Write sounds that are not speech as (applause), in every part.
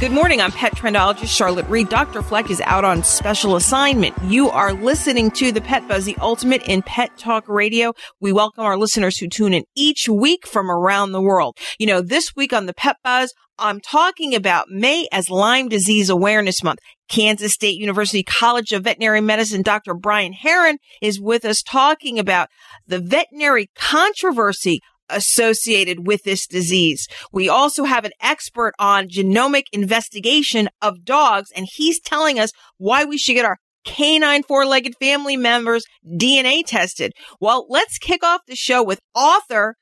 Good morning. I'm pet trendologist Charlotte Reed. Dr. Fleck is out on special assignment. You are listening to the Pet Buzz, the ultimate in pet talk radio. We welcome our listeners who tune in each week from around the world. You know, this week on the Pet Buzz, I'm talking about May as Lyme Disease Awareness Month. Kansas State University College of Veterinary Medicine, Dr. Brian Herrin is with us talking about the veterinary controversy associated with this disease. We also have an expert on genomic investigation of dogs, and he's telling us why we should get our canine four-legged family members DNA tested. Well, let's kick off the show with author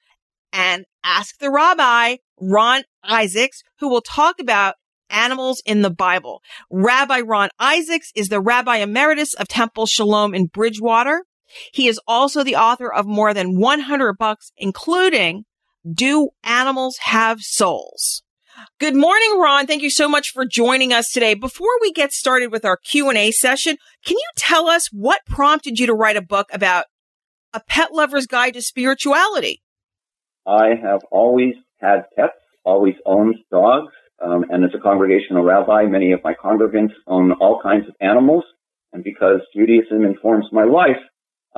and Ask the Rabbi, Ron Isaacs, who will talk about animals in the Bible. Rabbi Ron Isaacs is the Rabbi Emeritus of Temple Shalom in Bridgewater. He is also the author of more than 100 books, including Do Animals Have Souls? Good morning, Ron. Thank you so much for joining us today. Before we get started with our Q&A session, can you tell us what prompted you to write a book about a pet lover's guide to spirituality? I have always had pets, always owned dogs, um, and as a congregational rabbi, many of my congregants own all kinds of animals. And because Judaism informs my life,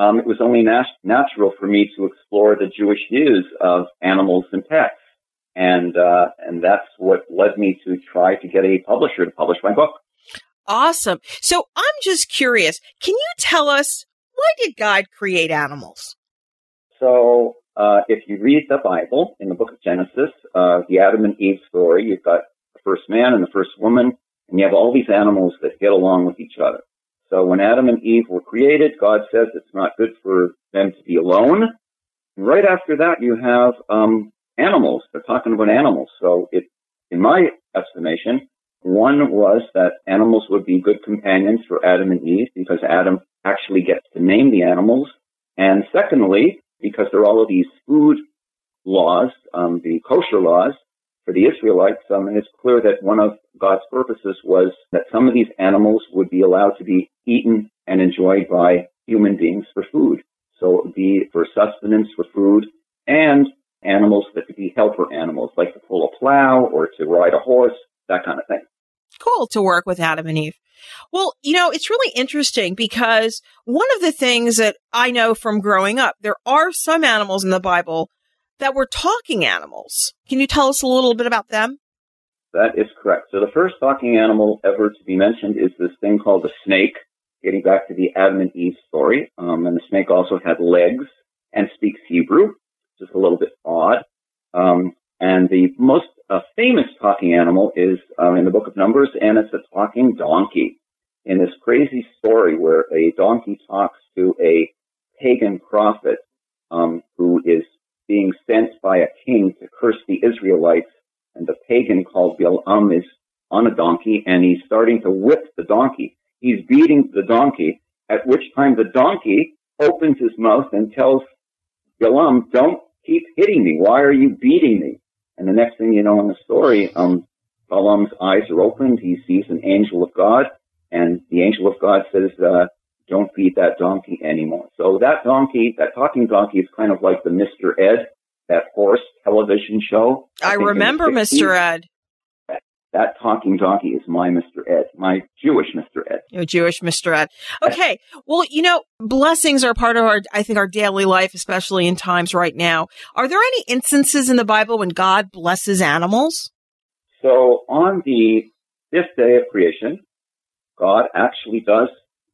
um, it was only nat- natural for me to explore the Jewish views of animals and pets. And, uh, and that's what led me to try to get a publisher to publish my book. Awesome. So I'm just curious. Can you tell us why did God create animals? So, uh, if you read the Bible in the book of Genesis, uh, the Adam and Eve story, you've got the first man and the first woman, and you have all these animals that get along with each other. So when Adam and Eve were created, God says it's not good for them to be alone. Right after that, you have um, animals. They're talking about animals. So it, in my estimation, one was that animals would be good companions for Adam and Eve because Adam actually gets to name the animals. And secondly, because there are all of these food laws, um, the kosher laws for the Israelites, um, and it's clear that one of God's purposes was that some of these animals would be allowed to be eaten and enjoyed by human beings for food. So it would be for sustenance, for food, and animals that could be helper animals, like to pull a plow or to ride a horse, that kind of thing. Cool to work with Adam and Eve. Well, you know, it's really interesting because one of the things that I know from growing up, there are some animals in the Bible that were talking animals. Can you tell us a little bit about them? That is correct. So the first talking animal ever to be mentioned is this thing called the snake, getting back to the Adam and Eve story. Um, and the snake also had legs and speaks Hebrew, just a little bit odd. Um, and the most uh, famous talking animal is um, in the book of Numbers, and it's a talking donkey. In this crazy story where a donkey talks to a pagan prophet um, who is being sent by a king to curse the Israelites, and the pagan called Balaam is on a donkey, and he's starting to whip the donkey. He's beating the donkey, at which time the donkey opens his mouth and tells Balaam, don't keep hitting me. Why are you beating me? And the next thing you know in the story, um, Balaam's eyes are opened. He sees an angel of God, and the angel of God says, uh, don't feed that donkey anymore. So that donkey, that talking donkey is kind of like the Mr. Ed, that horse television show. I, the remember 60s. Mr. Ed, That talking donkey is my Mr. Ed, my Jewish Mr. Ed. you know, Jewish Mr. Ed. Okay. Well, you know, blessings are part of our, I think, our daily life, especially in times right now. Are there any instances in the Bible when God blesses animals? So on the fifth day of creation, God actually does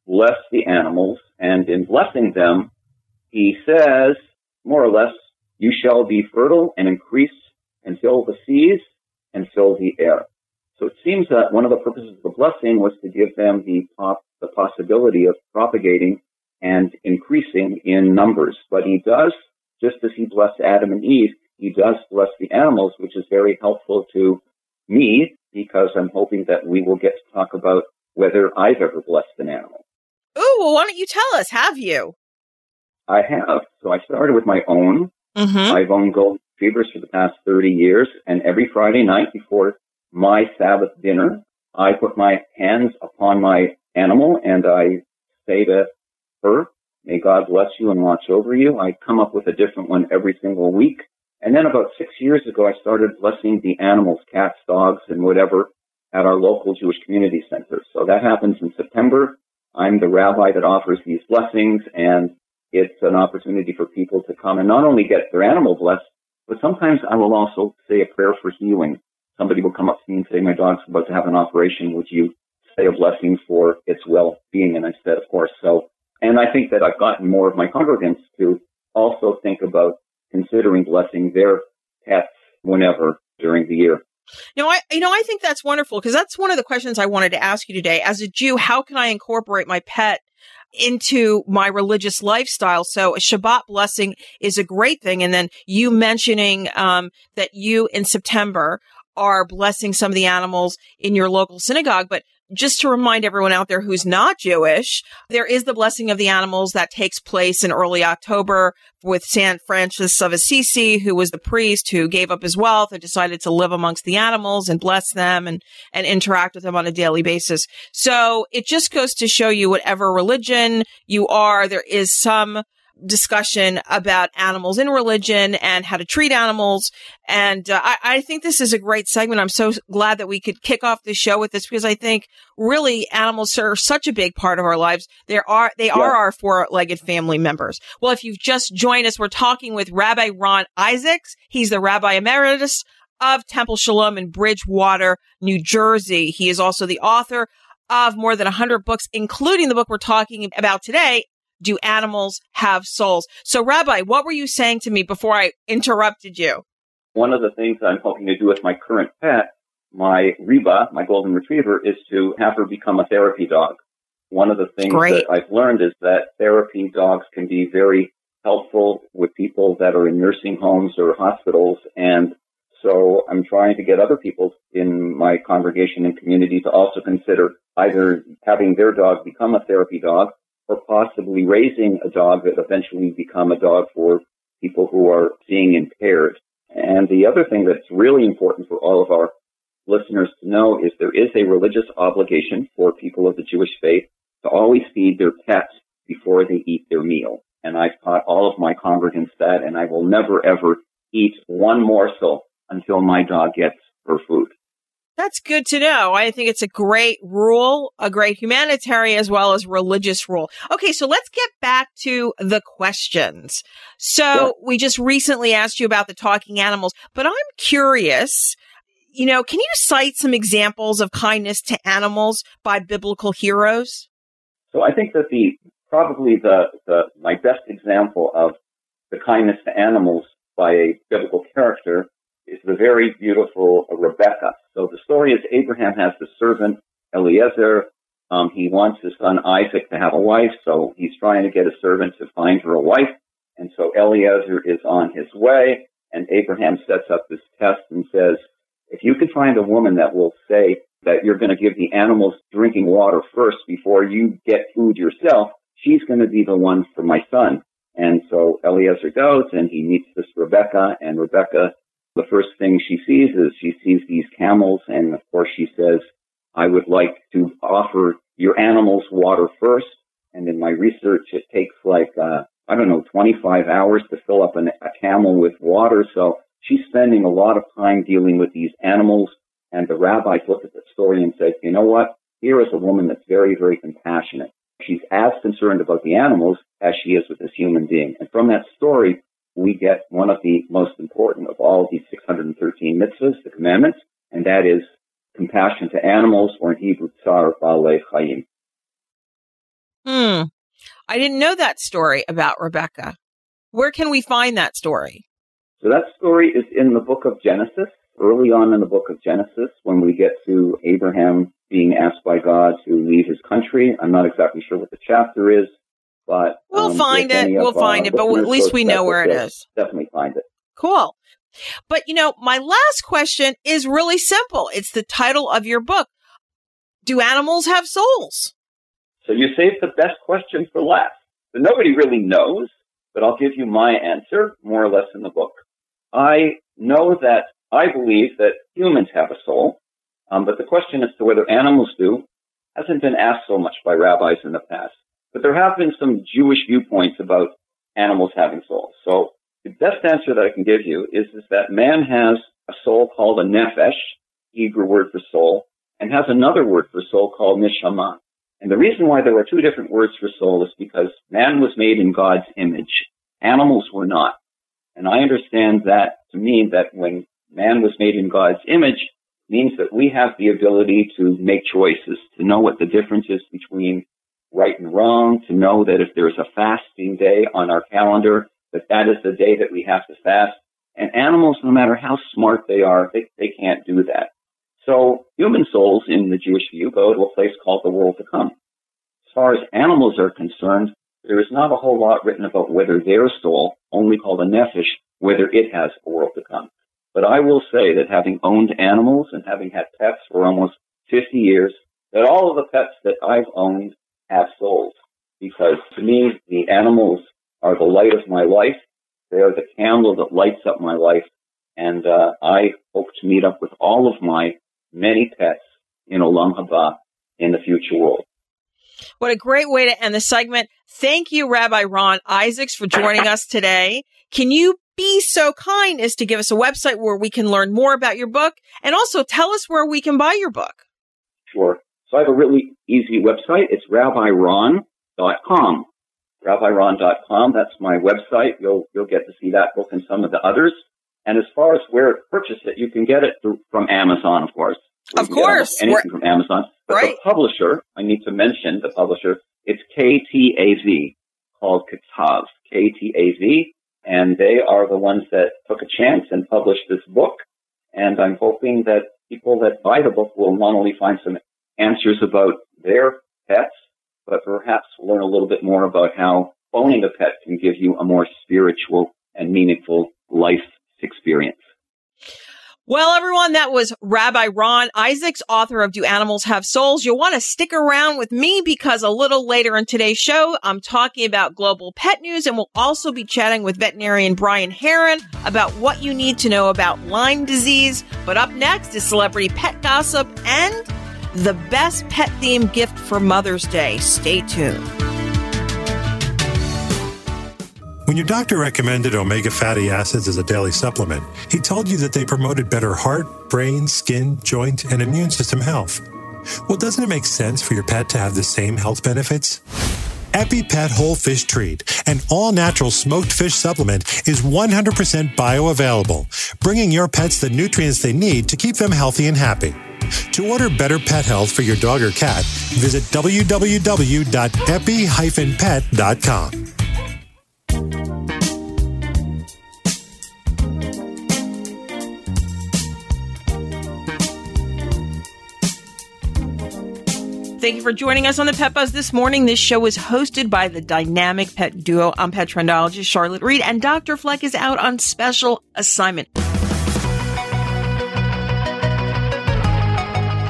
bless the animals, and in blessing them, he says, more or less, you shall be fertile and increase and fill the seas and fill the air. So it seems that one of the purposes of the blessing was to give them the, pop, the possibility of propagating and increasing in numbers. But he does, just as he blessed Adam and Eve, he does bless the animals, which is very helpful to me because I'm hoping that we will get to talk about whether I've ever blessed an animal. Well, why don't you tell us? Have you? I have. So I started with my own. Mm-hmm. I've owned golden retrievers for the past 30 years, and every Friday night before my Sabbath dinner, I put my hands upon my animal and I say to her, May God bless you and watch over you. I come up with a different one every single week. And then about six years ago, I started blessing the animals, cats, dogs, and whatever at our local Jewish community center. So that happens in September. I'm the rabbi that offers these blessings and it's an opportunity for people to come and not only get their animal blessed, but sometimes I will also say a prayer for healing. Somebody will come up to me and say, my dog's about to have an operation. Would you say a blessing for its well-being? And I said, of course. So, and I think that I've gotten more of my congregants to also think about considering blessing their pets whenever during the year. No, I, you know, I think that's wonderful because that's one of the questions I wanted to ask you today. As a Jew, how can I incorporate my pet into my religious lifestyle. So a Shabbat blessing is a great thing. And then you mentioning, um, that you in September are blessing some of the animals in your local synagogue. But just to remind everyone out there who's not Jewish, there is the blessing of the animals that takes place in early October with Saint Francis of Assisi, who was the priest who gave up his wealth and decided to live amongst the animals and bless them and, and interact with them on a daily basis. So it just goes to show you whatever religion you are, there is some discussion about animals in religion and how to treat animals. And uh, I, I, think this is a great segment. I'm so glad that we could kick off the show with this because I think really animals are such a big part of our lives. There are, they yeah. are our four-legged family members. Well, if you've just joined us, we're talking with Rabbi Ron Isaacs. He's the Rabbi Emeritus of Temple Shalom in Bridgewater, New Jersey. He is also the author of more than 100 books, including the book we're talking about today, do animals have souls? So, Rabbi, what were you saying to me before I interrupted you? One of the things I'm hoping to do with my current pet, my Reba, my golden retriever, is to have her become a therapy dog. One of the things Great. that I've learned is that therapy dogs can be very helpful with people that are in nursing homes or hospitals. And so I'm trying to get other people in my congregation and community to also consider either having their dog become a therapy dog or possibly raising a dog that eventually become a dog for people who are seeing impaired. And the other thing that's really important for all of our listeners to know is there is a religious obligation for people of the Jewish faith to always feed their pets before they eat their meal. And I've taught all of my congregants that, and I will never ever eat one morsel until my dog gets her food. That's good to know. I think it's a great rule, a great humanitarian as well as religious rule. Okay, so let's get back to the questions. So we just recently asked you about the talking animals, but I'm curious, you know, can you cite some examples of kindness to animals by biblical heroes? So I think that the probably the, the my best example of the kindness to animals by a biblical character is the very beautiful Rebecca. So the story is Abraham has the servant Eliezer. Um, he wants his son Isaac to have a wife, so he's trying to get a servant to find her a wife. And so Eliezer is on his way, and Abraham sets up this test and says, if you can find a woman that will say that you're going to give the animals drinking water first before you get food yourself, she's going to be the one for my son. And so Eliezer goes and he meets this Rebecca, and Rebecca the first thing she sees is she sees these camels, and of course she says, I would like to offer your animals water first. And in my research, it takes like, uh, I don't know, 25 hours to fill up an, a camel with water. So she's spending a lot of time dealing with these animals. And the rabbis looked at the story and said, you know what? Here is a woman that's very, very compassionate. She's as concerned about the animals as she is with this human being. And from that story, we get one of the most important of all these 613 mitzvahs, the commandments, and that is compassion to animals, or in Hebrew, tsar balei chayim. Hmm. I didn't know that story about Rebecca. Where can we find that story? So that story is in the book of Genesis, early on in the book of Genesis, when we get to Abraham being asked by God to leave his country. I'm not exactly sure what the chapter is, but we'll um, find it. We'll find it, but at least we know where it is. Definitely find it. Cool. But you know, my last question is really simple. It's the title of your book. Do animals have souls? So you saved the best question for last. So nobody really knows, but I'll give you my answer more or less in the book. I know that I believe that humans have a soul, um, but the question as to whether animals do hasn't been asked so much by rabbis in the past. But there have been some Jewish viewpoints about animals having souls. So the best answer that I can give you is, is that man has a soul called a nefesh, Hebrew word for soul, and has another word for soul called neshama. And the reason why there are two different words for soul is because man was made in God's image. Animals were not. And I understand that to mean that when man was made in God's image means that we have the ability to make choices, to know what the difference is between right and wrong, to know that if there's a fasting day on our calendar, that that is the day that we have to fast. And animals, no matter how smart they are, they, they can't do that. So human souls in the Jewish view go to a place called the world to come. As far as animals are concerned, there is not a whole lot written about whether their soul, only called a nephesh, whether it has a world to come. But I will say that having owned animals and having had pets for almost 50 years, that all of the pets that I've owned have souls. Because to me, the animals are the light of my life. They are the candle that lights up my life. And uh, I hope to meet up with all of my many pets in Olam Haba in the future world. What a great way to end the segment. Thank you, Rabbi Ron Isaacs, for joining us today. Can you be so kind as to give us a website where we can learn more about your book and also tell us where we can buy your book? Sure. So I have a really easy website. It's rabbiron.com. Rabbiron.com. That's my website. You'll, you'll get to see that book and some of the others. And as far as where to purchase it, you can get it through, from Amazon, of course. Of course. Anything We're, from Amazon. But right. the publisher, I need to mention the publisher, it's KTAV, called Katav, KTAV, and they are the ones that took a chance and published this book. And I'm hoping that people that buy the book will not only find some answers about their pets, but perhaps learn a little bit more about how owning a pet can give you a more spiritual and meaningful life experience. Well, everyone, that was Rabbi Ron Isaacs, author of Do Animals Have Souls? You'll want to stick around with me because a little later in today's show, I'm talking about global pet news and we'll also be chatting with veterinarian Brian Herrin about what you need to know about Lyme disease. But up next is celebrity pet gossip and the best pet themed gift for Mother's Day. Stay tuned. When your doctor recommended omega fatty acids as a daily supplement, he told you that they promoted better heart, brain, skin, joint, and immune system health. Well, doesn't it make sense for your pet to have the same health benefits? EpiPet Whole Fish Treat, an all natural smoked fish supplement, is 100% bioavailable, bringing your pets the nutrients they need to keep them healthy and happy. To order better pet health for your dog or cat, visit www.epi-pet.com. Thank you for joining us on the Pet Buzz this morning. This show is hosted by the dynamic pet duo. I'm pet trendologist Charlotte Reed, and Dr. Fleck is out on special assignment.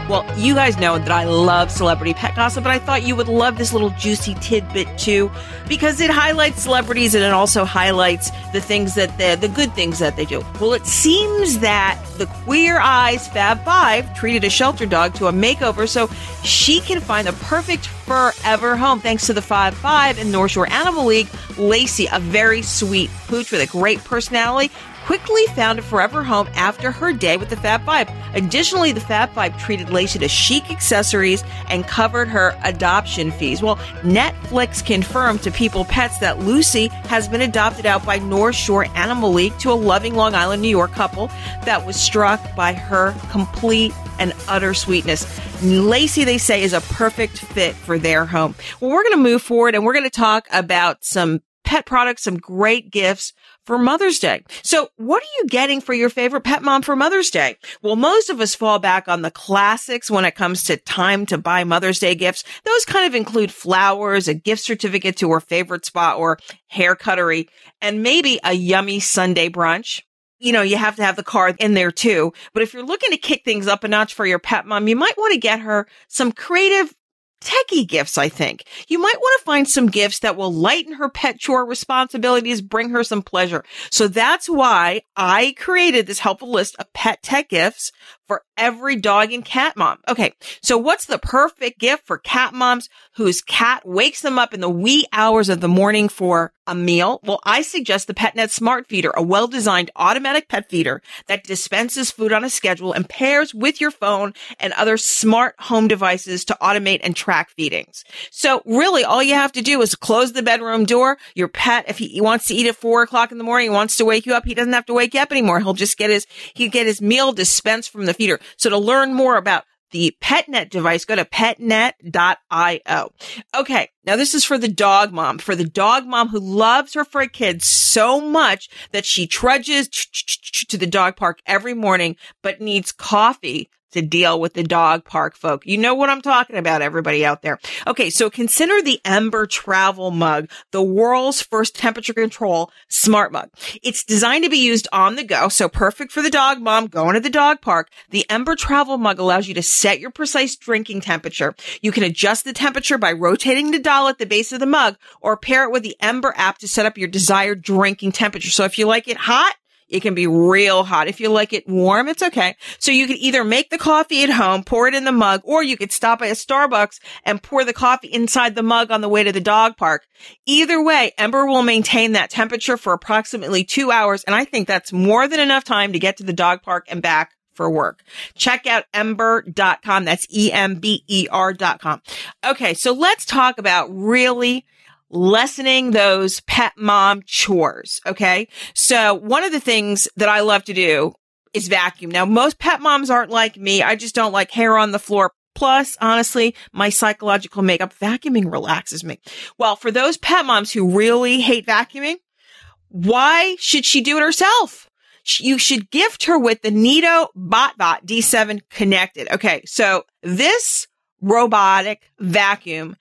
Well, you guys know that I love celebrity pet gossip, but I thought you would love this little juicy tidbit too, because it highlights celebrities and it also highlights the things that the the good things that they do. Well, it seems that the Queer Eyes Fab Five treated a shelter dog to a makeover so she can find the perfect forever home. Thanks to the Five Five and North Shore Animal League, Lacey, a very sweet pooch with a great personality, quickly found a forever home after her day with the Fab Five. Additionally, the Fab Five treated Lacey to chic accessories and covered her adoption fees. Well, Netflix confirmed to People Pets that Lucy has been adopted out by North Shore Animal League to a loving Long Island, New York couple that was struck by her complete and utter sweetness. Lacey, they say, is a perfect fit for their home. Well, we're going to move forward and we're going to talk about some pet products, some great gifts for Mother's Day. So what are you getting for your favorite pet mom for Mother's Day? Well, most of us fall back on the classics when it comes to time to buy Mother's Day gifts. Those kind of include flowers, a gift certificate to her favorite spa or hair cuttery, and maybe a yummy Sunday brunch. you know, you have to have the car in there too. But if you're looking to kick things up a notch for your pet mom, you might want to get her some creative techie gifts, I think. You might want to find some gifts that will lighten her pet chore responsibilities, bring her some pleasure. So that's why I created this helpful list of pet tech gifts for every dog and cat mom. Okay. So what's the perfect gift for cat moms whose cat wakes them up in the wee hours of the morning for a meal? Well, I suggest the PetNet Smart Feeder, a well-designed automatic pet feeder that dispenses food on a schedule and pairs with your phone and other smart home devices to automate and track feedings. So really all you have to do is close the bedroom door. Your pet, if he wants to eat at four o'clock in the morning, he wants to wake you up, he doesn't have to wake you up anymore. He'll just get his, he'll get his meal dispensed from the feeder. So to learn more about the PetNet device, go to petnet.io. Okay. Now this is for the dog mom, for the dog mom who loves her fur kids so much that she trudges to the dog park every morning, but needs coffee to deal with the dog park folk. You know what I'm talking about, everybody out there. Okay. So consider the Ember travel mug, the world's first temperature control smart mug. It's designed to be used on the go. So perfect for the dog mom going to the dog park. The Ember travel mug allows you to set your precise drinking temperature. You can adjust the temperature by rotating the dial at the base of the mug or pair it with the Ember app to set up your desired drinking temperature. So if you like it hot, it can be real hot. If you like it warm, it's okay. So you can either make the coffee at home, pour it in the mug, or you could stop at a Starbucks and pour the coffee inside the mug on the way to the dog park. Either way, Ember will maintain that temperature for approximately two hours. And I think that's more than enough time to get to the dog park and back for work. Check out ember.com. That's E-M-B-E-R.com. Okay. So let's talk about really lessening those pet mom chores. Okay. So one of the things that I love to do is vacuum. Now, most pet moms aren't like me. I just don't like hair on the floor. Plus, honestly, my psychological makeup vacuuming relaxes me. Well, for those pet moms who really hate vacuuming, why should she do it herself? You should gift her with the Neato Botvac D7 connected. Okay. So this robotic vacuum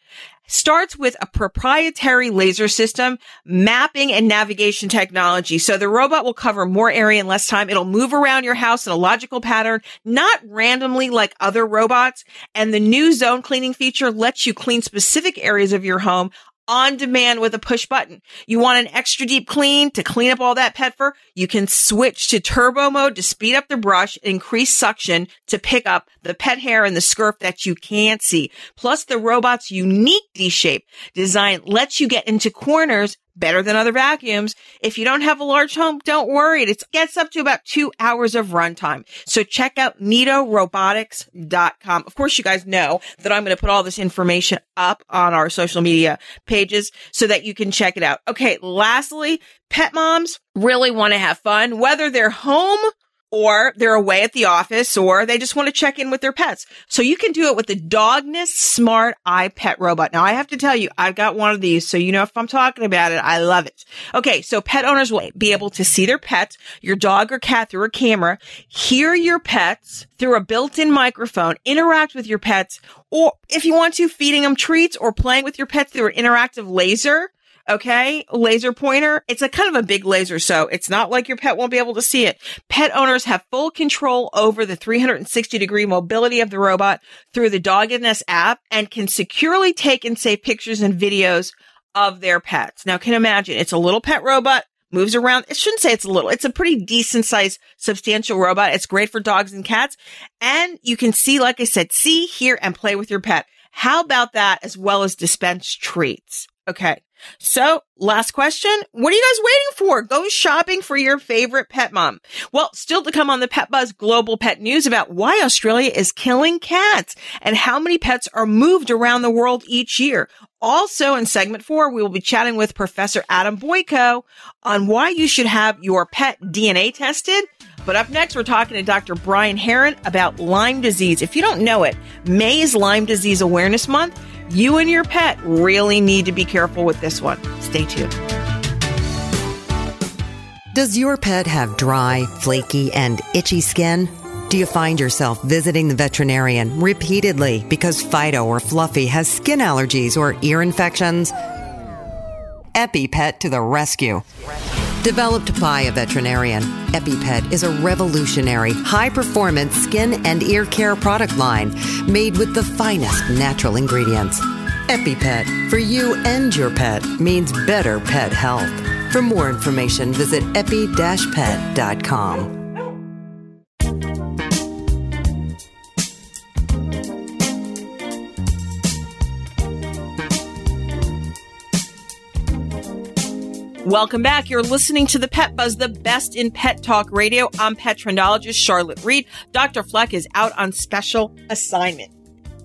starts with a proprietary laser system, mapping and navigation technology. So the robot will cover more area in less time. It'll move around your house in a logical pattern, not randomly like other robots. And the new zone cleaning feature lets you clean specific areas of your home on demand with a push button. You want an extra deep clean to clean up all that pet fur? You can switch to turbo mode to speed up the brush, increase suction to pick up the pet hair and the scurf that you can't see. Plus the robot's unique D-shape design lets you get into corners better than other vacuums. If you don't have a large home, don't worry. It gets up to about two hours of runtime. So check out NeatoRobotics.com. Of course, you guys know that I'm going to put all this information up on our social media pages so that you can check it out. Okay. Lastly, pet moms really want to have fun, whether they're home or they're away at the office or they just want to check in with their pets. So you can do it with the Dogness Smart Eye Pet Robot. Now I have to tell you, I've got one of these. So you know, if I'm talking about it, I love it. Okay. So pet owners will be able to see their pets, your dog or cat through a camera, hear your pets through a built-in microphone, interact with your pets, or if you want to, feeding them treats or playing with your pets through an interactive laser Okay. Laser pointer. It's a kind of a big laser. So it's not like your pet won't be able to see it. Pet owners have full control over the 360 degree mobility of the robot through the Dogness app and can securely take and save pictures and videos of their pets. Now can imagine it's a little pet robot moves around. It shouldn't say it's a little. It's a pretty decent sized, substantial robot. It's great for dogs and cats. And you can see, like I said, see, hear, and play with your pet. How about that as well as dispense treats? Okay. So last question. What are you guys waiting for? Go shopping for your favorite pet mom. Well, still to come on the Pet Buzz global pet news about why Australia is killing cats and how many pets are moved around the world each year. Also in segment four, we will be chatting with Professor Adam Boyko on why you should have your pet DNA tested. But up next, we're talking to Dr. Brian Herrin about Lyme disease. If you don't know it, May is Lyme Disease Awareness Month. You and your pet really need to be careful with this one. Stay tuned. Does your pet have dry, flaky, and itchy skin? Do you find yourself visiting the veterinarian repeatedly because Fido or Fluffy has skin allergies or ear infections? EpiPet to the rescue. Developed by a veterinarian, EpiPet is a revolutionary, high performance skin and ear care product line made with the finest natural ingredients. EpiPet, for you and your pet, means better pet health. For more information, visit epi-pet.com. Welcome back. You're listening to the Pet Buzz, the best in pet talk radio. I'm pet trendologist Charlotte Reed. Dr. Fleck is out on special assignment.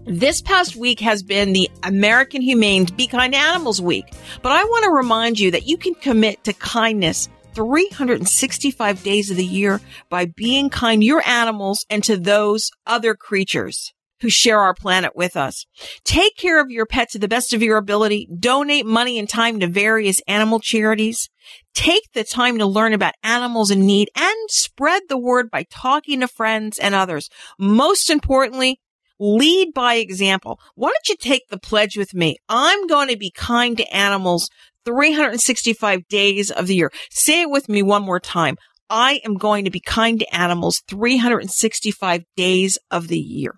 This past week has been the American Humane Be Kind to Animals Week, but I want to remind you that you can commit to kindness 365 days of the year by being kind to your animals and to those other creatures who share our planet with us. Take care of your pet to the best of your ability. Donate money and time to various animal charities. Take the time to learn about animals in need and spread the word by talking to friends and others. Most importantly, lead by example. Why don't you take the pledge with me? I'm going to be kind to animals 365 days of the year. Say it with me one more time. I am going to be kind to animals 365 days of the year.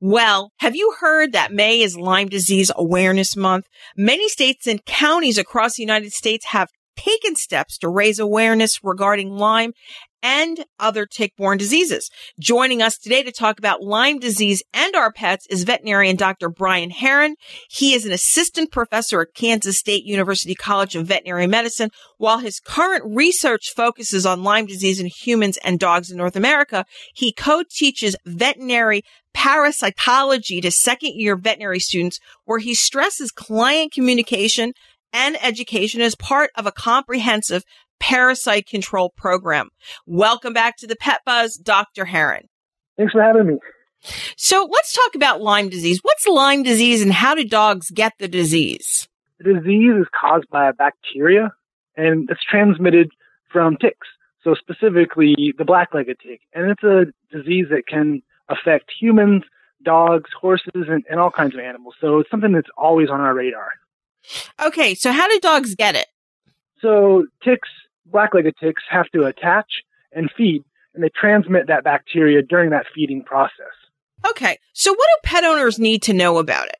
Well, have you heard that May is Lyme Disease Awareness Month? Many states and counties across the United States have taken steps to raise awareness regarding Lyme and other tick-borne diseases. Joining us today to talk about Lyme disease and our pets is veterinarian Dr. Brian Herrin. He is an assistant professor at Kansas State University College of Veterinary Medicine. While his current research focuses on Lyme disease in humans and dogs in North America, he co-teaches veterinary parasitology to second year veterinary students where he stresses client communication and education as part of a comprehensive parasite control program. Welcome back to the Pet Buzz, Dr. Herrin. Thanks for having me. So let's talk about Lyme disease. What's Lyme disease and how do dogs get the disease? The disease is caused by a bacteria and it's transmitted from ticks. So specifically the black-legged tick. And it's a disease that can affect humans, dogs, horses, and, and all kinds of animals. So it's something that's always on our radar. Okay, so how do dogs get it? So ticks, black-legged ticks, have to attach and feed, and they transmit that bacteria during that feeding process. Okay, so what do pet owners need to know about it?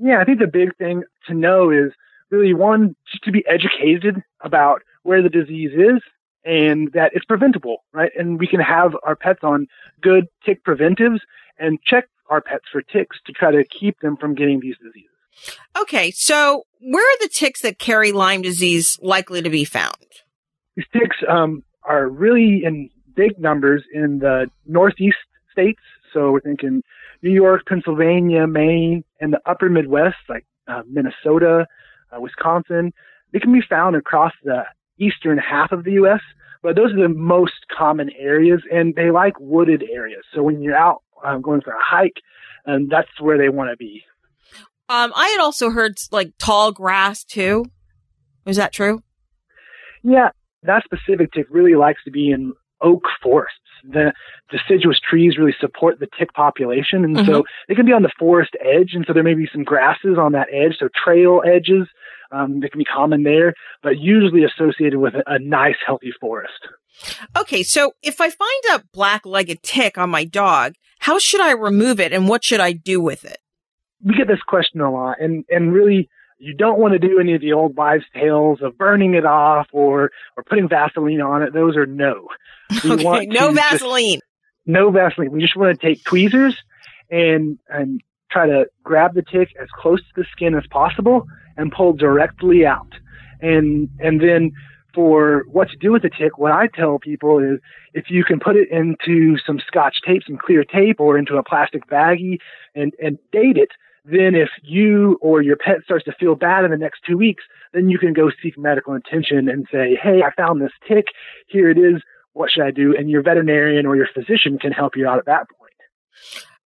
Yeah, I think the big thing to know is really one, just to be educated about where the disease is and that it's preventable, right? And we can have our pets on good tick preventives and check our pets for ticks to try to keep them from getting these diseases. Okay, so where are the ticks that carry Lyme disease likely to be found? These ticks um, are really in big numbers in the northeast states. So we're thinking New York, Pennsylvania, Maine, and the upper Midwest, like uh, Minnesota, uh, Wisconsin. They can be found across the eastern half of the U.S., but those are the most common areas, and they like wooded areas. So when you're out um, going for a hike, um, that's where they want to be. Um, I had also heard like tall grass too. Is that true? Yeah, that specific tick really likes to be in oak forests. The deciduous trees really support the tick population, and mm-hmm. so they can be on the forest edge, and so there may be some grasses on that edge, so trail edges um, that can be common there, but usually associated with a, a nice, healthy forest. Okay, so if I find a black-legged tick on my dog, how should I remove it, and what should I do with it? We get this question a lot, and and really you don't want to do any of the old wives' tales of burning it off or or putting Vaseline on it. Those are no. We okay, no Vaseline. Just, no Vaseline. We just want to take tweezers and and try to grab the tick as close to the skin as possible and pull directly out. And and then for what to do with the tick, what I tell people is if you can put it into some scotch tape, some clear tape, or into a plastic baggie and, and date it, then if you or your pet starts to feel bad in the next two weeks, then you can go seek medical attention and say, Hey, I found this tick. Here it is. What should I do? And your veterinarian or your physician can help you out at that point.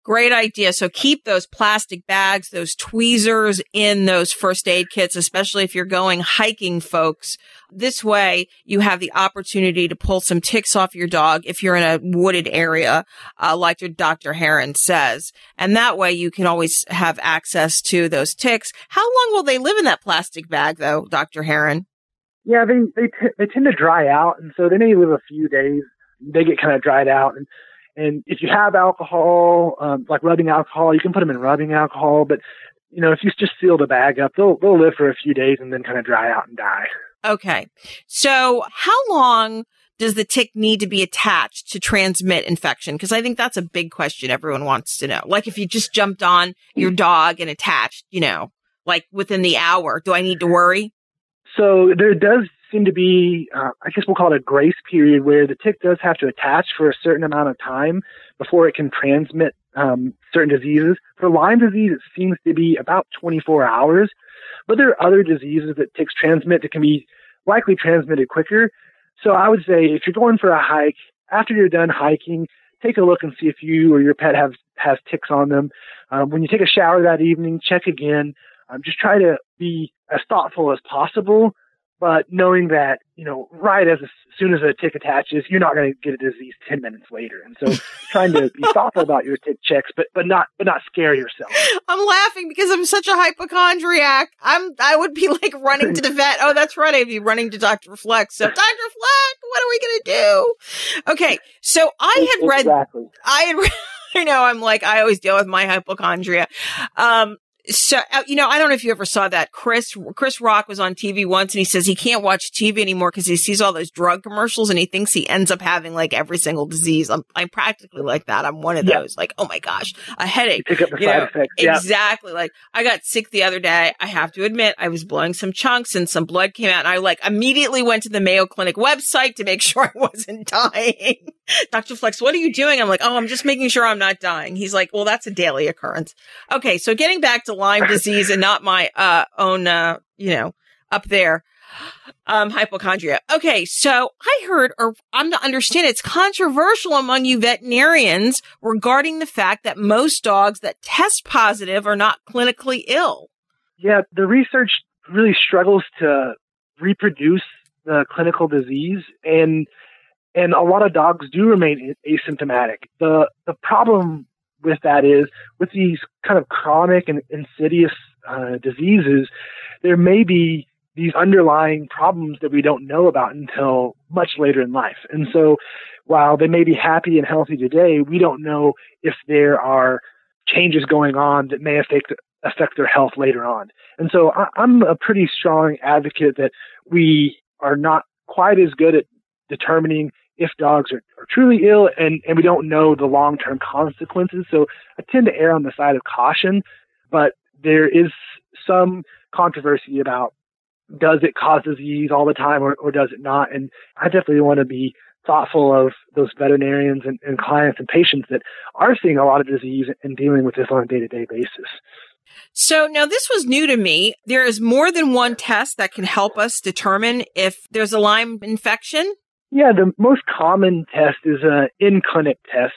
Great idea. So keep those plastic bags, those tweezers in those first aid kits, especially if you're going hiking, folks. This way you have the opportunity to pull some ticks off your dog if you're in a wooded area, uh, like your Dr. Herrin says. And that way you can always have access to those ticks. How long will they live in that plastic bag though, Dr. Herrin? Yeah, they they t- they tend to dry out, and so they may live a few days. They get kind of dried out, and and if you have alcohol, um, like rubbing alcohol, you can put them in rubbing alcohol. But you know, if you just seal the bag up, they'll they'll live for a few days and then kind of dry out and die. Okay, so how long? Does the tick need to be attached to transmit infection? Because I think that's a big question everyone wants to know. Like if you just jumped on your dog and attached, you know, like within the hour, do I need to worry? So there does seem to be, uh, I guess we'll call it a grace period where the tick does have to attach for a certain amount of time before it can transmit um, certain diseases. For Lyme disease, it seems to be about 24 hours, but there are other diseases that ticks transmit that can be likely transmitted quicker. So I would say if you're going for a hike, after you're done hiking, take a look and see if you or your pet have has ticks on them. Um, when you take a shower that evening, check again. Um, just try to be as thoughtful as possible, but knowing that, you know, right as, as soon as a tick attaches, you're not going to get a disease 10 minutes later. And so (laughs) trying to be thoughtful about your tick checks, but, but not, but not scare yourself. I'm laughing because I'm such a hypochondriac. I'm, I would be like running to the vet. Oh, that's right. I'd be running to Dr. Fleck. So (laughs) Dr. Fleck, what are we going to do? Okay. So I had read, exactly. I had read, (laughs) I know I'm like, I always deal with my hypochondria. Um, so uh, you know, I don't know if you ever saw that. Chris Chris Rock was on TV once, and he says he can't watch TV anymore because he sees all those drug commercials, and he thinks he ends up having like every single disease. I'm I'm practically like that. I'm one of Yeah. those. Like, oh my gosh, a headache. You pick up the You side know, effects. Yeah. Exactly. Like I got sick the other day. I have to admit, I was blowing some chunks and some blood came out, and I like immediately went to the Mayo Clinic website to make (laughs) sure I wasn't dying. (laughs) Dr. Flex, what are you doing? I'm like, oh, I'm just making sure I'm not dying. He's like, well, that's a daily occurrence. Okay, so getting back to Lyme (laughs) disease and not my uh, own, uh, you know, up there, um, hypochondria. Okay, so I heard, or I'm to understand, it's controversial among you veterinarians regarding the fact that most dogs that test positive are not clinically ill. Yeah, the research really struggles to reproduce the clinical disease and and a lot of dogs do remain asymptomatic. The the problem with that is with these kind of chronic and insidious uh, diseases, there may be these underlying problems that we don't know about until much later in life. And so while they may be happy and healthy today, we don't know if there are changes going on that may affect affect their health later on. And so I, I'm a pretty strong advocate that we are not quite as good at determining if dogs are, are truly ill and, and we don't know the long term consequences. So I tend to err on the side of caution, but there is some controversy about does it cause disease all the time or, or does it not? And I definitely want to be thoughtful of those veterinarians and, and clients and patients that are seeing a lot of disease and dealing with this on a day to day basis. So now this was new to me. There is more than one test that can help us determine if there's a Lyme infection. Yeah, the most common test is an in clinic test.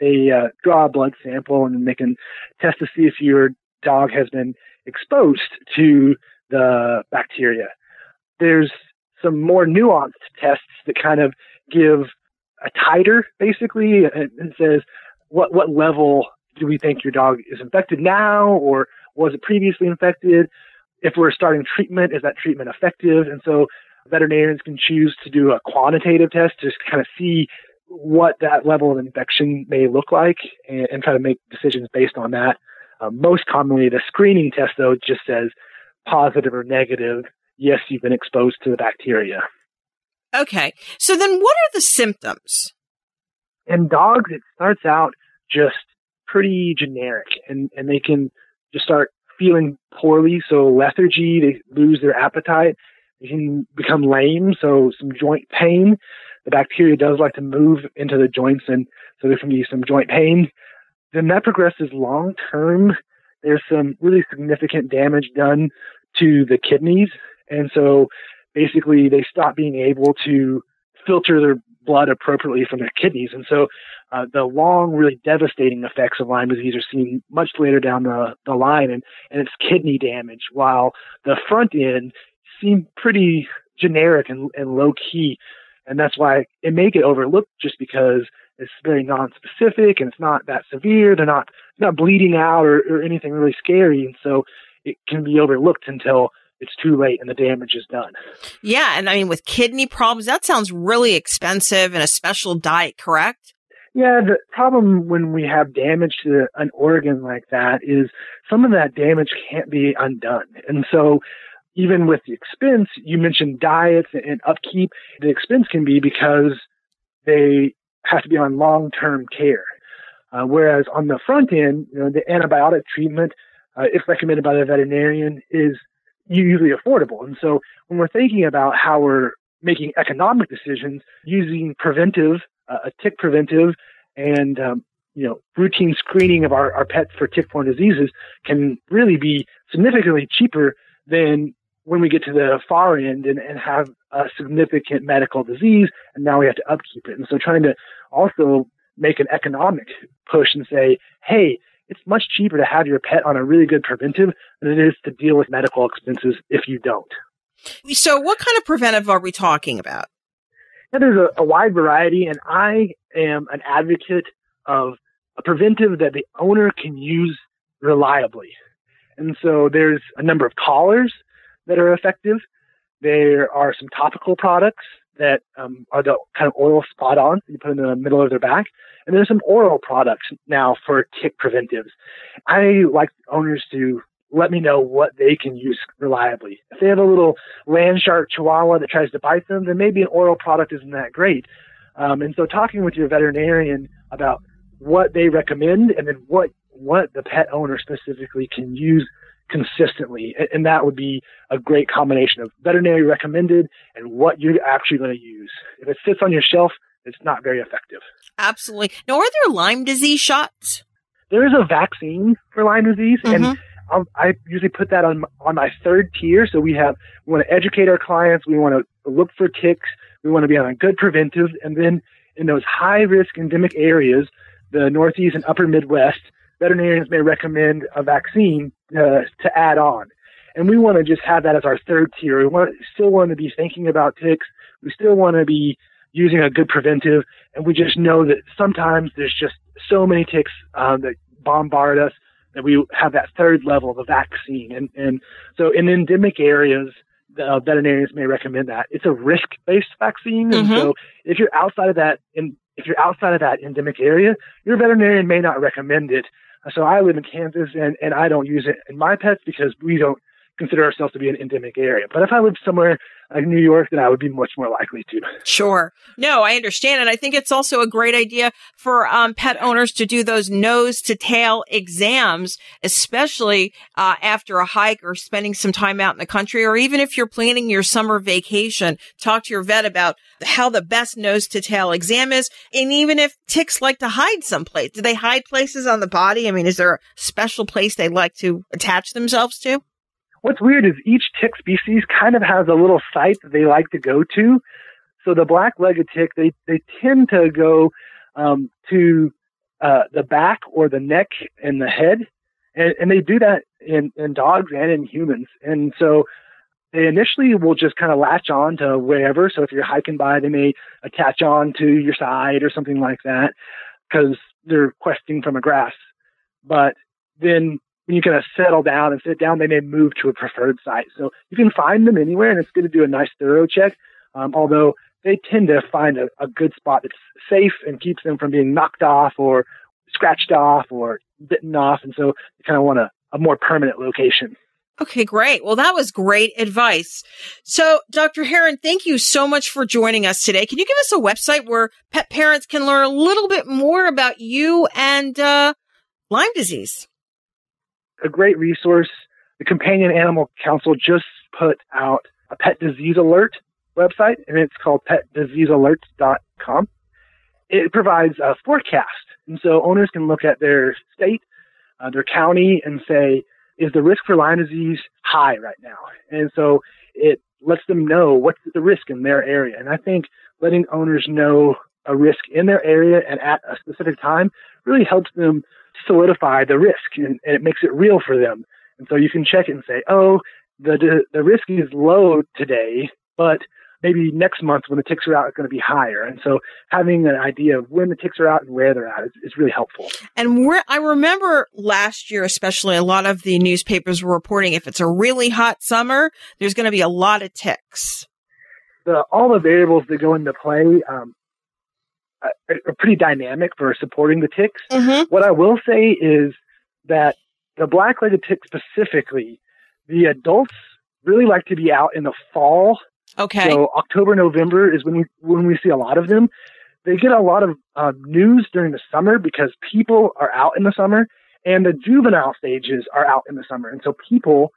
They uh, draw a blood sample and they can test to see if your dog has been exposed to the bacteria. There's some more nuanced tests that kind of give a titer, basically, and, and says what what level do we think your dog is infected now, or was it previously infected? If we're starting treatment, is that treatment effective? And so veterinarians can choose to do a quantitative test to kind of see what that level of infection may look like and, and try to make decisions based on that. Uh, most commonly, the screening test, though, just says positive or negative. Yes, you've been exposed to the bacteria. Okay. So then what are the symptoms? In dogs, it starts out just pretty generic and, and they can just start feeling poorly. So lethargy, they lose their appetite. They can become lame. So some joint pain. The bacteria does like to move into the joints and so there can be some joint pain. Then that progresses long term. There's some really significant damage done to the kidneys. And so basically they stop being able to filter their blood appropriately from their kidneys. And so uh, the long, really devastating effects of Lyme disease are seen much later down the, the line, and, and it's kidney damage, while the front end seem pretty generic and, and low key. And that's why it may get overlooked just because it's very non-specific and it's not that severe. They're not not bleeding out or, or anything really scary, and so it can be overlooked until it's too late and the damage is done. Yeah. And I mean, with kidney problems, that sounds really expensive and a special diet, correct? Yeah, the problem when we have damage to an organ like that is some of that damage can't be undone. And so even with the expense, you mentioned diets and upkeep, the expense can be because they have to be on long-term care. Uh, whereas on the front end, you know, the antibiotic treatment, uh, if recommended by the veterinarian, is usually affordable. And so when we're thinking about how we're making economic decisions using preventive, uh, a tick preventive and, um, you know, routine screening of our, our pets for tick-borne diseases can really be significantly cheaper than when we get to the far end and, and have a significant medical disease and now we have to upkeep it. And so trying to also make an economic push and say, hey, it's much cheaper to have your pet on a really good preventive than it is to deal with medical expenses if you don't. So, what kind of preventive are we talking about? Yeah, there's a, a wide variety, and I am an advocate of a preventive that the owner can use reliably. And so there's a number of collars that are effective. There are some topical products that um, are the kind of oil spot on you put them in the middle of their back. And there's some oral products now for tick preventives. I like owners to let me know what they can use reliably. If they have a little land shark chihuahua that tries to bite them, then maybe an oral product isn't that great. Um, and so talking with your veterinarian about what they recommend and then what what the pet owner specifically can use consistently. And that would be a great combination of veterinary recommended and what you're actually going to use. If it sits on your shelf, it's not very effective. Absolutely. Now, are there Lyme disease shots? There is a vaccine for Lyme disease, mm-hmm. and I'll, i usually put that on on my third tier. So we have we want to educate our clients, we want to look for ticks, we want to be on a good preventive, and then in those high risk endemic areas, the Northeast and Upper Midwest, veterinarians may recommend a vaccine uh, to add on. And we want to just have that as our third tier. We want, still want to be thinking about ticks. We still want to be using a good preventive. And we just know that sometimes there's just so many ticks um, that bombard us that we have that third level of a vaccine. And, and so in endemic areas, uh, veterinarians may recommend that. It's a risk-based vaccine. Mm-hmm. And so if you're outside of that, in, if you're outside of that endemic area, your veterinarian may not recommend it. So I live in Kansas and, and I don't use it in my pets because we don't consider ourselves to be an endemic area. But if I lived somewhere like New York, then I would be much more likely to. Sure. No, I understand. And I think it's also a great idea for um, pet owners to do those nose to tail exams, especially uh, after a hike or spending some time out in the country, or even if you're planning your summer vacation, talk to your vet about how the best nose to tail exam is. And even if ticks like to hide someplace, do they hide places on the body? I mean, is there a special place they like to attach themselves to? What's weird is each tick species kind of has a little site that they like to go to. So the black-legged tick, they, they tend to go um, to uh, the back or the neck and the head, and, and they do that in, in dogs and in humans. And so they initially will just kind of latch on to wherever. So if you're hiking by, they may attach on to your side or something like that because they're questing from a grass. But then when you kind of settle down and sit down, they may move to a preferred site. So you can find them anywhere, and it's good to do a nice thorough check. Um, although they tend to find a, a good spot that's safe and keeps them from being knocked off or scratched off or bitten off, and so you kind of want a, a more permanent location. Okay, great. Well, that was great advice. So, Dr. Herrin, thank you so much for joining us today. Can you give us a website where pet parents can learn a little bit more about you and uh, Lyme disease? A great resource. The Companion Animal Council just put out a pet disease alert website, and it's called petdiseasealerts.com. It provides a forecast, and so owners can look at their state, uh, their county, and say, is the risk for Lyme disease high right now? And so it lets them know what's the risk in their area. And I think letting owners know a risk in their area and at a specific time really helps them solidify the risk and, and, it makes it real for them. And so you can check it and say, oh, the, the, the risk is low today, but maybe next month when the ticks are out it's going to be higher. And so having an idea of when the ticks are out and where they're at is, is really helpful. And I remember last year, especially a lot of the newspapers were reporting if it's a really hot summer, there's going to be a lot of ticks. The, all the variables that go into play um, are, are pretty dynamic for supporting the ticks. Mm-hmm. What I will say is that the black-legged tick specifically, the adults really like to be out in the fall. Okay. So October, November is when we when we see a lot of them. They get a lot of uh, news during the summer because people are out in the summer, and the juvenile stages are out in the summer, and so people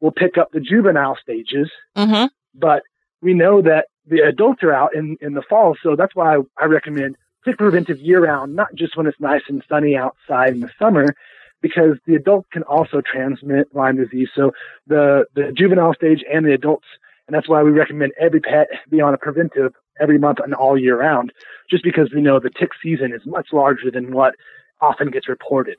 will pick up the juvenile stages. Mm-hmm. But we know that the adults are out in in the fall, so that's why I recommend tick preventive year round, not just when it's nice and sunny outside in the summer, because the adult can also transmit Lyme disease. So the, the juvenile stage and the adults, and that's why we recommend every pet be on a preventive every month and all year round, just because we know the tick season is much larger than what often gets reported.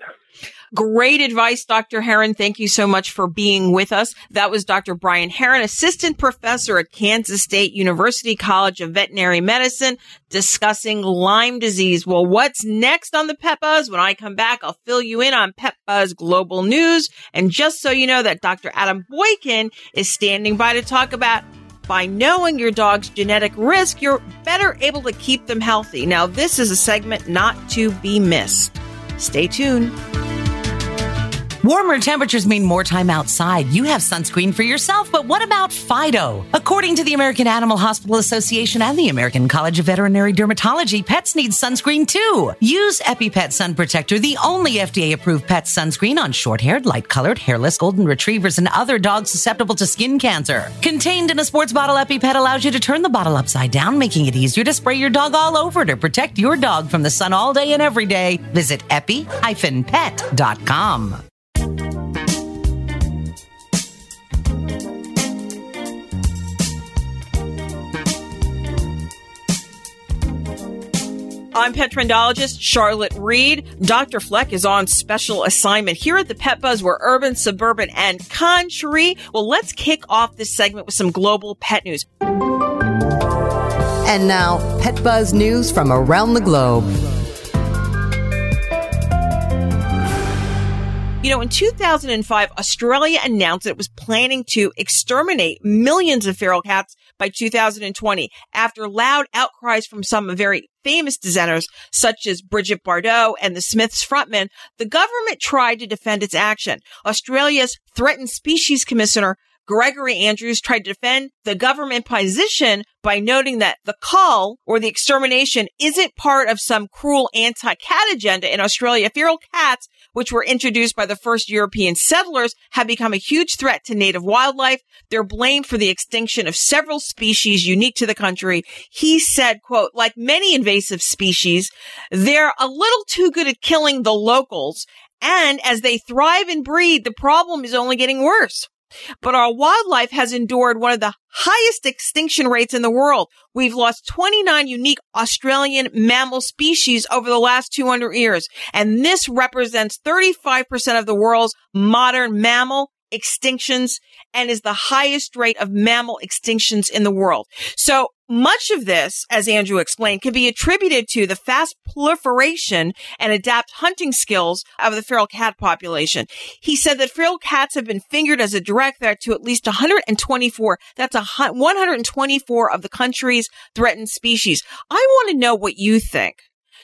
Great advice, Dr. Herrin. Thank you so much for being with us. That was Dr. Brian Herrin, assistant professor at Kansas State University College of Veterinary Medicine, discussing Lyme disease. Well, what's next on the Pet Buzz? When I come back, I'll fill you in on Pet Buzz Global News. And just so you know that Dr. Adam Boyko is standing by to talk about by knowing your dog's genetic risk, you're better able to keep them healthy. Now, this is a segment not to be missed. Stay tuned. Warmer temperatures mean more time outside. You have sunscreen for yourself, but what about Fido? According to the American Animal Hospital Association and the American College of Veterinary Dermatology, pets need sunscreen too. Use EpiPet Sun Protector, the only FDA approved pet sunscreen on short haired, light colored, hairless golden retrievers and other dogs susceptible to skin cancer. Contained in a sports bottle, EpiPet allows you to turn the bottle upside down, making it easier to spray your dog all over to protect your dog from the sun all day and every day. Visit epi-pet.com. I'm pet trendologist Charlotte Reed. Dr. Fleck is on special assignment here at the Pet Buzz. We're urban, suburban, and country. Well, let's kick off this segment with some global pet news. And now, Pet Buzz news from around the globe. You know, in 2005, Australia announced that it was planning to exterminate millions of feral cats by 2020 after loud outcries from some very famous designers such as Brigitte Bardot and the Smiths frontman. The government tried to defend its action. Australia's threatened species commissioner Gregory Andrews tried to defend the government position by noting that the cull or the extermination isn't part of some cruel anti-cat agenda in Australia. Feral cats, which were introduced by the first European settlers, have become a huge threat to native wildlife. They're blamed for the extinction of several species unique to the country. He said, quote, like many invasive species, they're a little too good at killing the locals. And as they thrive and breed, the problem is only getting worse. But our wildlife has endured one of the highest extinction rates in the world. We've lost 29 unique Australian mammal species over the last 200 years. And this represents 35% of the world's modern mammal extinctions and is the highest rate of mammal extinctions in the world. So much of this, as Andrew explained, can be attributed to the fast proliferation and adapt hunting skills of the feral cat population. He said that feral cats have been fingered as a direct threat to at least 124. That's a 124 of the country's threatened species. I want to know what you think.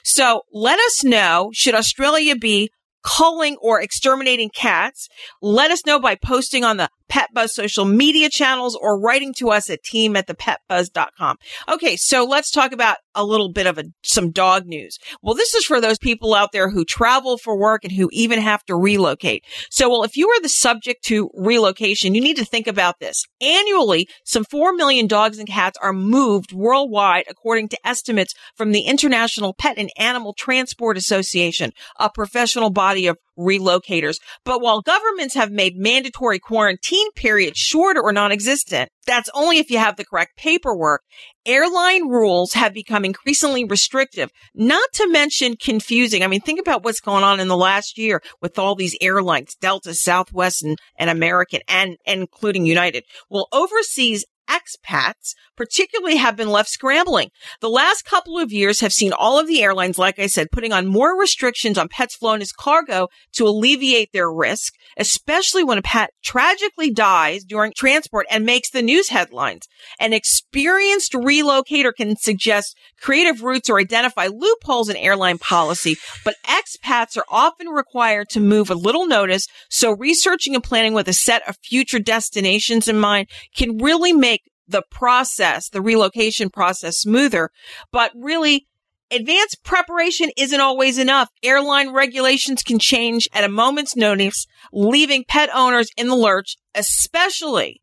So let us know, should Australia be culling or exterminating cats. Let us know by posting on the Pet Buzz social media channels or writing to us at team at the thepetbuzz.com. Okay, so let's talk about a little bit of a, some dog news. Well, this is for those people out there who travel for work and who even have to relocate. So, well, if you are the subject to relocation, you need to think about this. Annually, some 4 million dogs and cats are moved worldwide, according to estimates from the International Pet and Animal Transport Association, a professional body of relocators. But while governments have made mandatory quarantine periods shorter or non-existent, that's only if you have the correct paperwork. Airline rules have become increasingly restrictive, not to mention confusing. I mean, think about what's going on in the last year with all these airlines, Delta, Southwest, and, and American, and, and including United. Well, overseas expats particularly have been left scrambling. The last couple of years have seen all of the airlines, like I said, putting on more restrictions on pets flown as cargo to alleviate their risk, especially when a pet tragically dies during transport and makes the news headlines. An experienced relocator can suggest creative routes or identify loopholes in airline policy, but expats are often required to move a little notice. So researching and planning with a set of future destinations in mind can really make the process, the relocation process smoother. But really, advanced preparation isn't always enough. Airline regulations can change at a moment's notice, leaving pet owners in the lurch, especially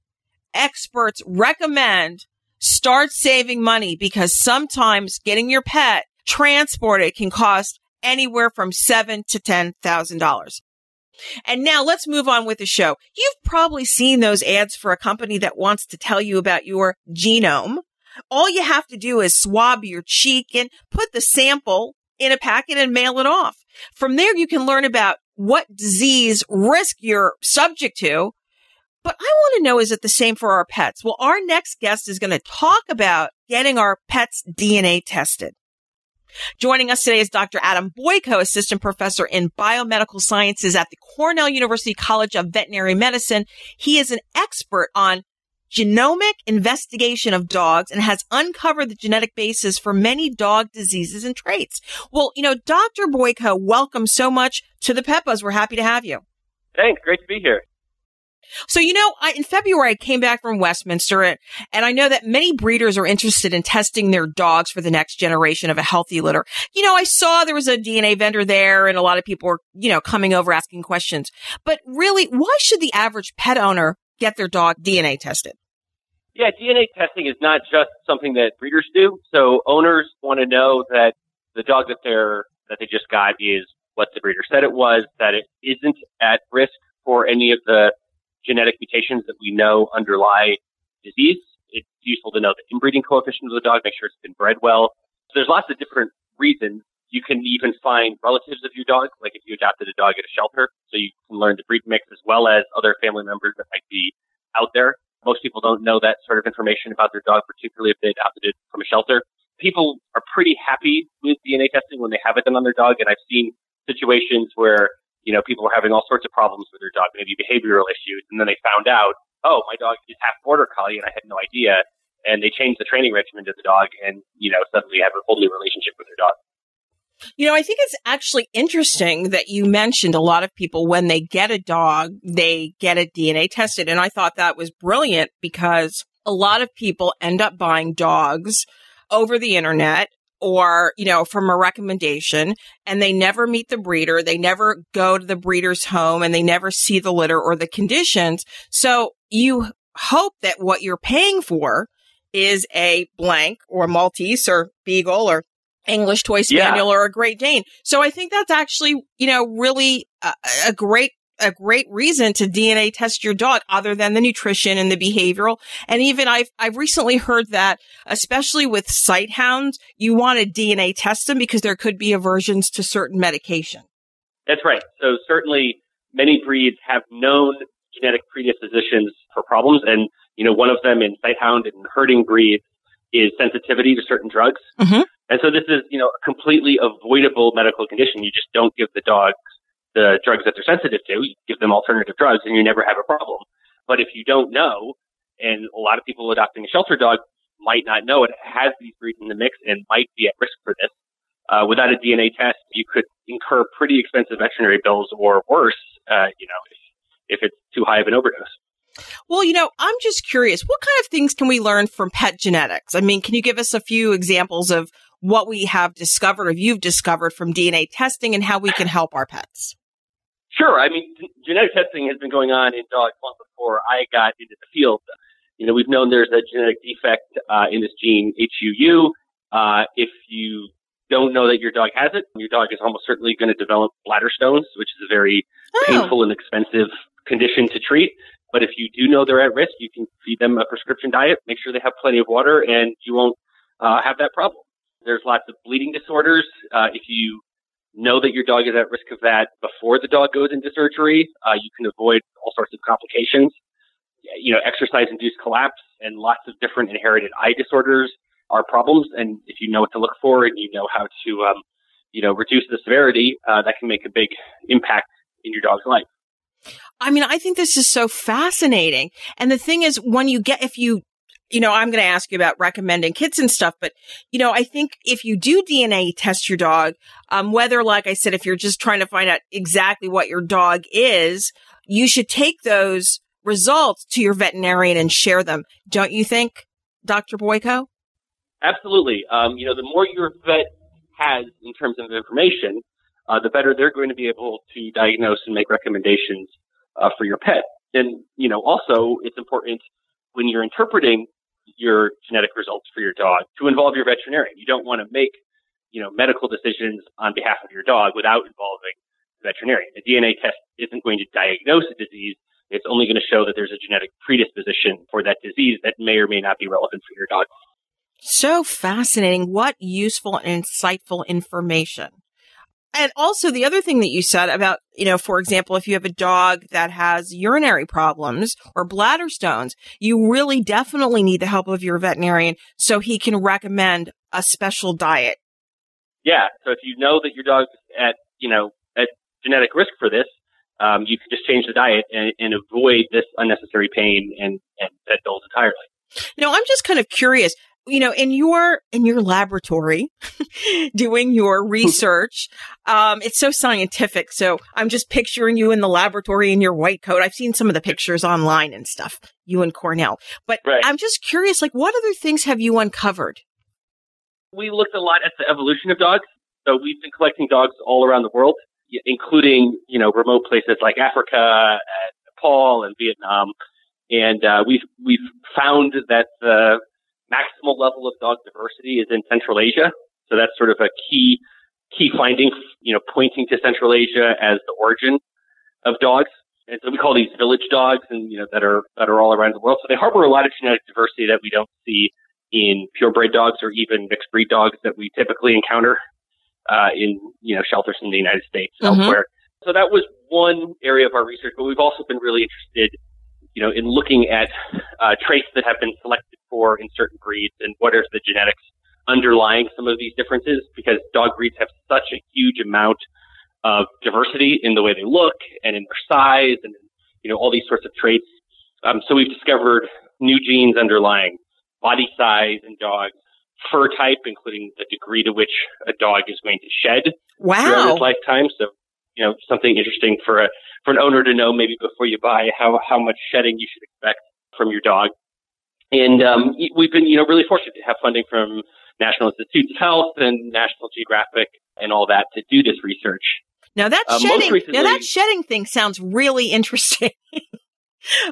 experts recommend start saving money because sometimes getting your pet transported can cost anywhere from seven to ten thousand dollars. And now let's move on with the show. You've probably seen those ads for a company that wants to tell you about your genome. All you have to do is swab your cheek and put the sample in a packet and mail it off. From there, you can learn about what disease risk you're subject to. But I want to know, is it the same for our pets? Well, our next guest is going to talk about getting our pets DNA tested. Joining us today is Dr. Adam Boyko, assistant professor in biomedical sciences at the Cornell University College of Veterinary Medicine. He is an expert on genomic investigation of dogs and has uncovered the genetic basis for many dog diseases and traits. Well, you know, Dr. Boyko, welcome so much to the Buzz. We're happy to have you. Thanks. Great to be here. So, you know, I, in February, I came back from Westminster and, and I know that many breeders are interested in testing their dogs for the next generation of a healthy litter. You know, I saw there was a DNA vendor there and a lot of people were, you know, coming over asking questions. But really, why should the average pet owner get their dog DNA tested? Yeah, DNA testing is not just something that breeders do. So owners want to know that the dog that they're, that they just got is what the breeder said it was, that it isn't at risk for any of the genetic mutations that we know underlie disease. It's useful to know the inbreeding coefficient of the dog, make sure it's been bred well. So there's lots of different reasons. You can even find relatives of your dog, like if you adopted a dog at a shelter, so you can learn the breed mix as well as other family members that might be out there. Most people don't know that sort of information about their dog, particularly if they adopted it from a shelter. People are pretty happy with DNA testing when they have it done on their dog, and I've seen situations where you know, people were having all sorts of problems with their dog, maybe behavioral issues. And then they found out, oh, my dog is half border collie and I had no idea. And they changed the training regimen to the dog and, you know, suddenly have a whole new relationship with their dog. You know, I think it's actually interesting that you mentioned a lot of people when they get a dog, they get it DNA tested. And I thought that was brilliant because a lot of people end up buying dogs over the internet or, you know, from a recommendation and they never meet the breeder. They never go to the breeder's home and they never see the litter or the conditions. So you hope that what you're paying for is a blank or Maltese or Beagle or English Toy Spaniel yeah. or a Great Dane. So I think that's actually, you know, really a, a great a great reason to DNA test your dog other than the nutrition and the behavioral. And even I've, I've recently heard that, especially with sight hounds, you want to DNA test them because there could be aversions to certain medication. That's right. So certainly many breeds have known genetic predispositions for problems. And, you know, one of them in sight hound and herding breeds is sensitivity to certain drugs. Mm-hmm. And so this is, you know, a completely avoidable medical condition. You just don't give the dog the drugs that they're sensitive to, you give them alternative drugs and you never have a problem. But if you don't know, and a lot of people adopting a shelter dog might not know it has these breeds in the mix and might be at risk for this. Uh, without a DNA test, you could incur pretty expensive veterinary bills or worse, uh, you know, if, if it's too high of an overdose. Well, you know, I'm just curious, what kind of things can we learn from pet genetics? I mean, can you give us a few examples of what we have discovered or you've discovered from DNA testing and how we can help our pets? Sure. I mean, genetic testing has been going on in dogs long before I got into the field. You know, we've known there's a genetic defect uh, in this gene HUU. Uh, if you don't know that your dog has it, your dog is almost certainly going to develop bladder stones, which is a very oh. painful and expensive condition to treat. But if you do know they're at risk, you can feed them a prescription diet, make sure they have plenty of water, and you won't uh, have that problem. There's lots of bleeding disorders. Uh, if you know that your dog is at risk of that before the dog goes into surgery. Uh, you can avoid all sorts of complications. you know, exercise-induced collapse and lots of different inherited eye disorders are problems. And if you know what to look for and you know how to, um, you know, reduce the severity, uh, that can make a big impact in your dog's life. I mean, I think this is so fascinating. And the thing is, when you get, if you, you know, I'm going to ask you about recommending kits and stuff, but, you know, I think if you do DNA test your dog, um, whether, like I said, if you're just trying to find out exactly what your dog is, you should take those results to your veterinarian and share them. Don't you think, Dr. Boyko? Absolutely. Um, you know, the more your vet has in terms of information, uh, the better they're going to be able to diagnose and make recommendations uh, for your pet. And, you know, also it's important when you're interpreting your genetic results for your dog to involve your veterinarian. You don't want to make, you know, medical decisions on behalf of your dog without involving the veterinarian. A DNA test isn't going to diagnose a disease. It's only going to show that there's a genetic predisposition for that disease that may or may not be relevant for your dog. So fascinating. What useful and insightful information. And also the other thing that you said about, you know, for example, if you have a dog that has urinary problems or bladder stones, you really definitely need the help of your veterinarian so he can recommend a special diet. Yeah. So if you know that your dog's at, you know, at genetic risk for this, um, you can just change the diet and, and avoid this unnecessary pain and, and pet bills entirely. Now, I'm just kind of curious you know, in your, in your laboratory (laughs) doing your research, um, it's so scientific. So I'm just picturing you in the laboratory in your white coat. I've seen some of the pictures online and stuff, you and Cornell, but right. I'm just curious, like what other things have you uncovered? We looked a lot at the evolution of dogs. So we've been collecting dogs all around the world, including, you know, remote places like Africa and Nepal and Vietnam. And, uh, we've, we've found that the, maximal level of dog diversity is in Central Asia. So that's sort of a key key finding, you know, pointing to Central Asia as the origin of dogs. And so we call these village dogs and, you know, that are, that are all around the world. So they harbor a lot of genetic diversity that we don't see in purebred dogs or even mixed breed dogs that we typically encounter, uh, in, you know, shelters in the United States mm-hmm. elsewhere. So that was one area of our research, but we've also been really interested you know, in looking at uh, traits that have been selected for in certain breeds and what are the genetics underlying some of these differences because dog breeds have such a huge amount of diversity in the way they look and in their size and, you know, all these sorts of traits. Um, so we've discovered new genes underlying body size in dogs, fur type, including the degree to which a dog is going to shed wow. throughout its lifetime. So, you know, something interesting for a for an owner to know maybe before you buy how, how much shedding you should expect from your dog. And um, we've been, you know, really fortunate to have funding from National Institutes of Health and National Geographic and all that to do this research. Now that uh, shedding, recently, now that shedding thing sounds really (laughs) interesting.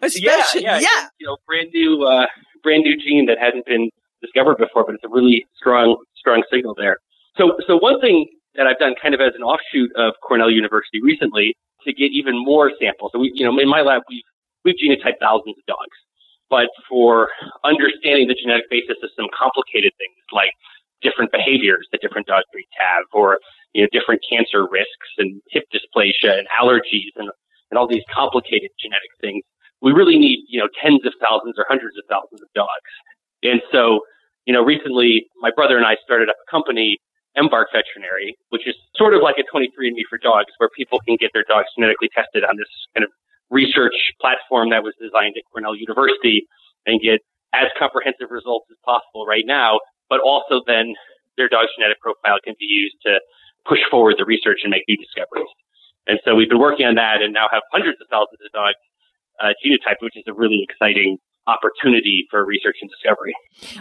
Especially, yeah, yeah, yeah, you know, brand new, uh, brand new gene that hadn't been discovered before, but it's a really strong, strong signal there. So, so one thing that I've done kind of as an offshoot of Cornell University recently to get even more samples. So we, you know, in my lab, we've, we've genotyped thousands of dogs. But for understanding the genetic basis of some complicated things like different behaviors that different dog breeds have, or, you know, different cancer risks and hip dysplasia and allergies and, and all these complicated genetic things, we really need, you know, tens of thousands or hundreds of thousands of dogs. And so, you know, recently my brother and I started up a company Embark Veterinary, which is sort of like a 23andMe for dogs, where people can get their dogs genetically tested on this kind of research platform that was designed at Cornell University and get as comprehensive results as possible right now, but also then their dog's genetic profile can be used to push forward the research and make new discoveries. And so we've been working on that and now have hundreds of thousands of dogs uh, genotyped, which is a really exciting opportunity for research and discovery.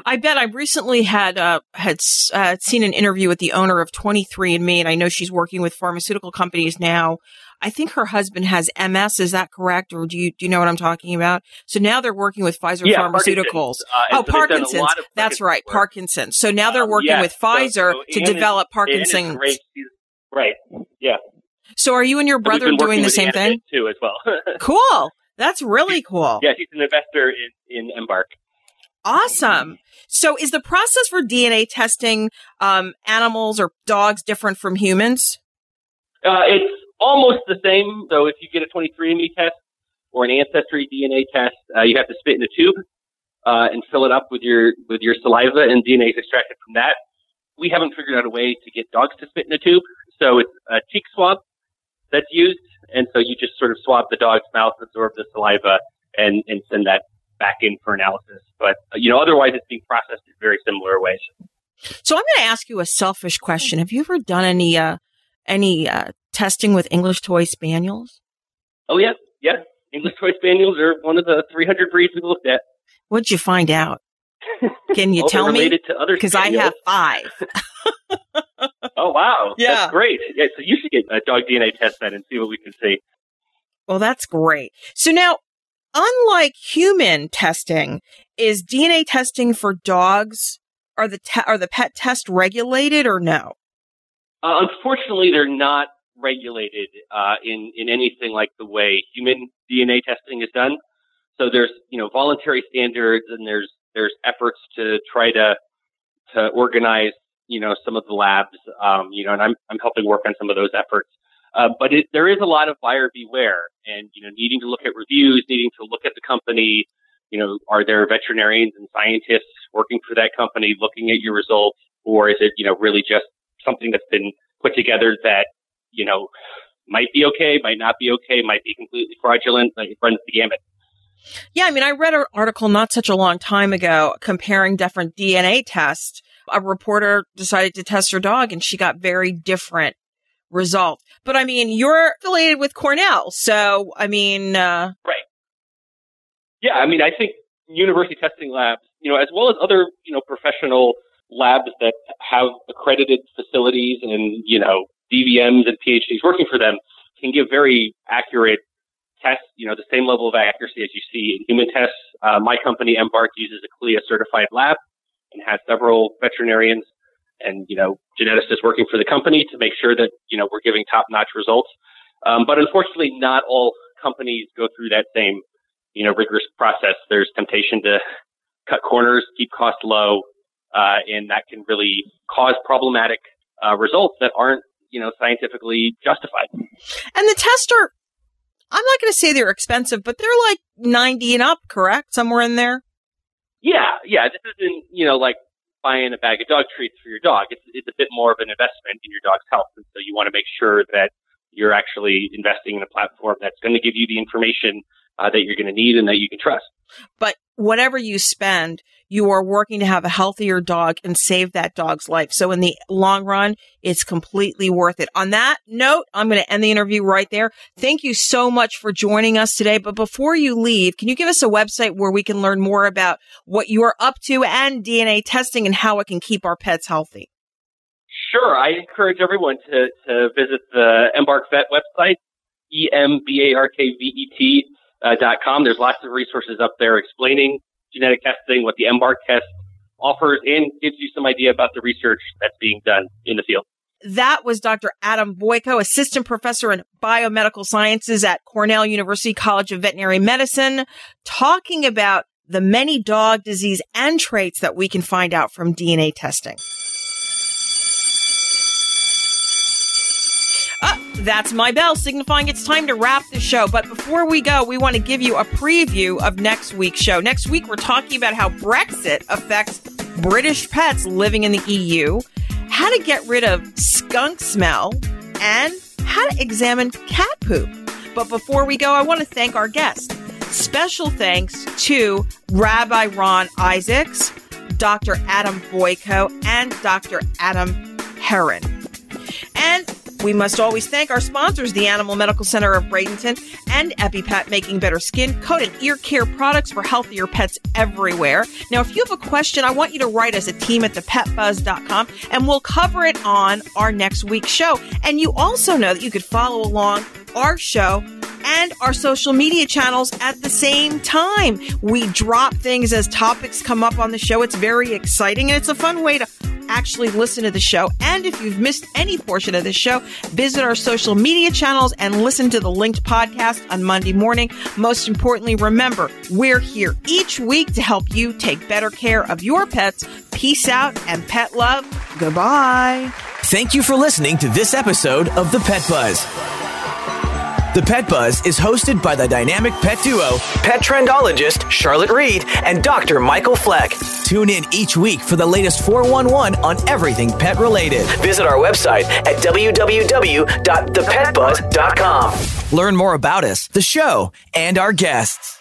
I bet I recently had uh, had uh, seen an interview with the owner of 23andMe, and I know she's working with pharmaceutical companies now. I think her husband has MS. Is that correct, or do you do you know what I'm talking about? So now they're working with Pfizer yeah, Pharmaceuticals. Uh, oh, so Parkinson's. That's right, work. Parkinson's. So now they're um, working with Pfizer so, so to develop is, Parkinson's. Right. Yeah. So are you and your brother doing the same thing too, as well? (laughs) cool. That's really cool. Yeah, he's an investor in, in Embark. Awesome. So is the process for DNA testing um, animals or dogs different from humans? Uh, it's almost the same. So if you get a 23andMe test, or an ancestry DNA test, uh, you have to spit in a tube uh, and fill it up with your with your saliva, and DNA is extracted from that. We haven't figured out a way to get dogs to spit in a tube, so it's a cheek swab that's used, and so you just sort of swab the dog's mouth, absorb the saliva, and and send that back in for analysis. But you know, otherwise, it's being processed in very similar ways. So I'm going to ask you a selfish question. Have you ever done any uh, any uh, testing with English toy spaniels? Oh yeah, yeah. English toy spaniels are one of the 300 breeds we looked at. What'd you find out? Can you (laughs) Well, tell me? related to other Because I have five. (laughs) Oh wow, Yeah. that's great. Yeah, so you should get a dog DNA test then and see what we can see. Well, that's great. So now, unlike human testing, is DNA testing for dogs are the te- are the pet test regulated or no? Uh, unfortunately, they're not regulated uh, in in anything like the way human DNA testing is done. So there's you know voluntary standards and there's there's efforts to try to to organize you know some of the labs. Um, you know, and I'm I'm helping work on some of those efforts. Uh, but it, there is a lot of buyer beware, and you know, needing to look at reviews, needing to look at the company. You know, are there veterinarians and scientists working for that company looking at your results, or is it you know really just something that's been put together that you know might be okay, might not be okay, might be completely fraudulent. Like it runs the gamut. Yeah, I mean, I read an article not such a long time ago comparing different DNA tests. A reporter decided to test her dog and she got very different results. But I mean, you're affiliated with Cornell. So, I mean, uh, Right. Yeah, I mean, I think university testing labs, you know, as well as other, you know, professional labs that have accredited facilities and, you know, DVMs and PhDs working for them can give very accurate tests, you know, the same level of accuracy as you see in human tests. Uh, my company, Embark, uses a CLIA certified lab and has several veterinarians and, you know, geneticists working for the company to make sure that, you know, we're giving top notch results. Um, but unfortunately, not all companies go through that same, you know, rigorous process. There's temptation to cut corners, keep costs low, uh, and that can really cause problematic uh, results that aren't, you know, scientifically justified. and the tests are, I'm not going to say they're expensive, but they're like 90 and up, correct? Somewhere in there. Yeah, yeah. This isn't, you know, like buying a bag of dog treats for your dog. It's it's a bit more of an investment in your dog's health, and so you want to make sure that you're actually investing in a platform that's going to give you the information uh, that you're going to need and that you can trust. But whatever you spend, you are working to have a healthier dog and save that dog's life. So in the long run, it's completely worth it. On that note, I'm going to end the interview right there. Thank you so much for joining us today. But before you leave, can you give us a website where we can learn more about what you're up to and DNA testing and how it can keep our pets healthy? Sure, I encourage everyone to to visit the Embark Vet website, e uh, dot com. There's lots of resources up there explaining genetic testing, what the Embark test offers, and gives you some idea about the research that's being done in the field. That was Dr. Adam Boyko, assistant professor in biomedical sciences at Cornell University College of Veterinary Medicine, talking about the many dog disease and traits that we can find out from DNA testing. Uh, that's my bell signifying it's time to wrap the show. But before we go, we want to give you a preview of next week's show. Next week, we're talking about how Brexit affects British pets living in the EU, how to get rid of skunk smell, and how to examine cat poop. But before we go, I want to thank our guests. Special thanks to Rabbi Ron Isaacs, Dr. Adam Boyko, and Dr. Adam Herrin. And we must always thank our sponsors, the Animal Medical Center of Bradenton and EpiPet, making better skin, coat, and ear care products for healthier pets everywhere. Now, if you have a question, I want you to write us a team at thepetbuzz.com and we'll cover it on our next week's show. And you also know that you could follow along our show and our social media channels at the same time. We drop things as topics come up on the show. It's very exciting and it's a fun way to actually listen to the show. And if you've missed any portion of the show, visit our social media channels and listen to the linked podcast on Monday morning. Most importantly, remember, we're here each week to help you take better care of your pets. Peace out and pet love. Goodbye. Thank you for listening to this episode of The Pet Buzz. The Pet Buzz is hosted by the dynamic pet duo, pet trendologist Charlotte Reed and Dr. Michael Fleck. Tune in each week for the latest 411 on everything pet related. Visit our website at www.thepetbuzz.com. Learn more about us, the show, and our guests.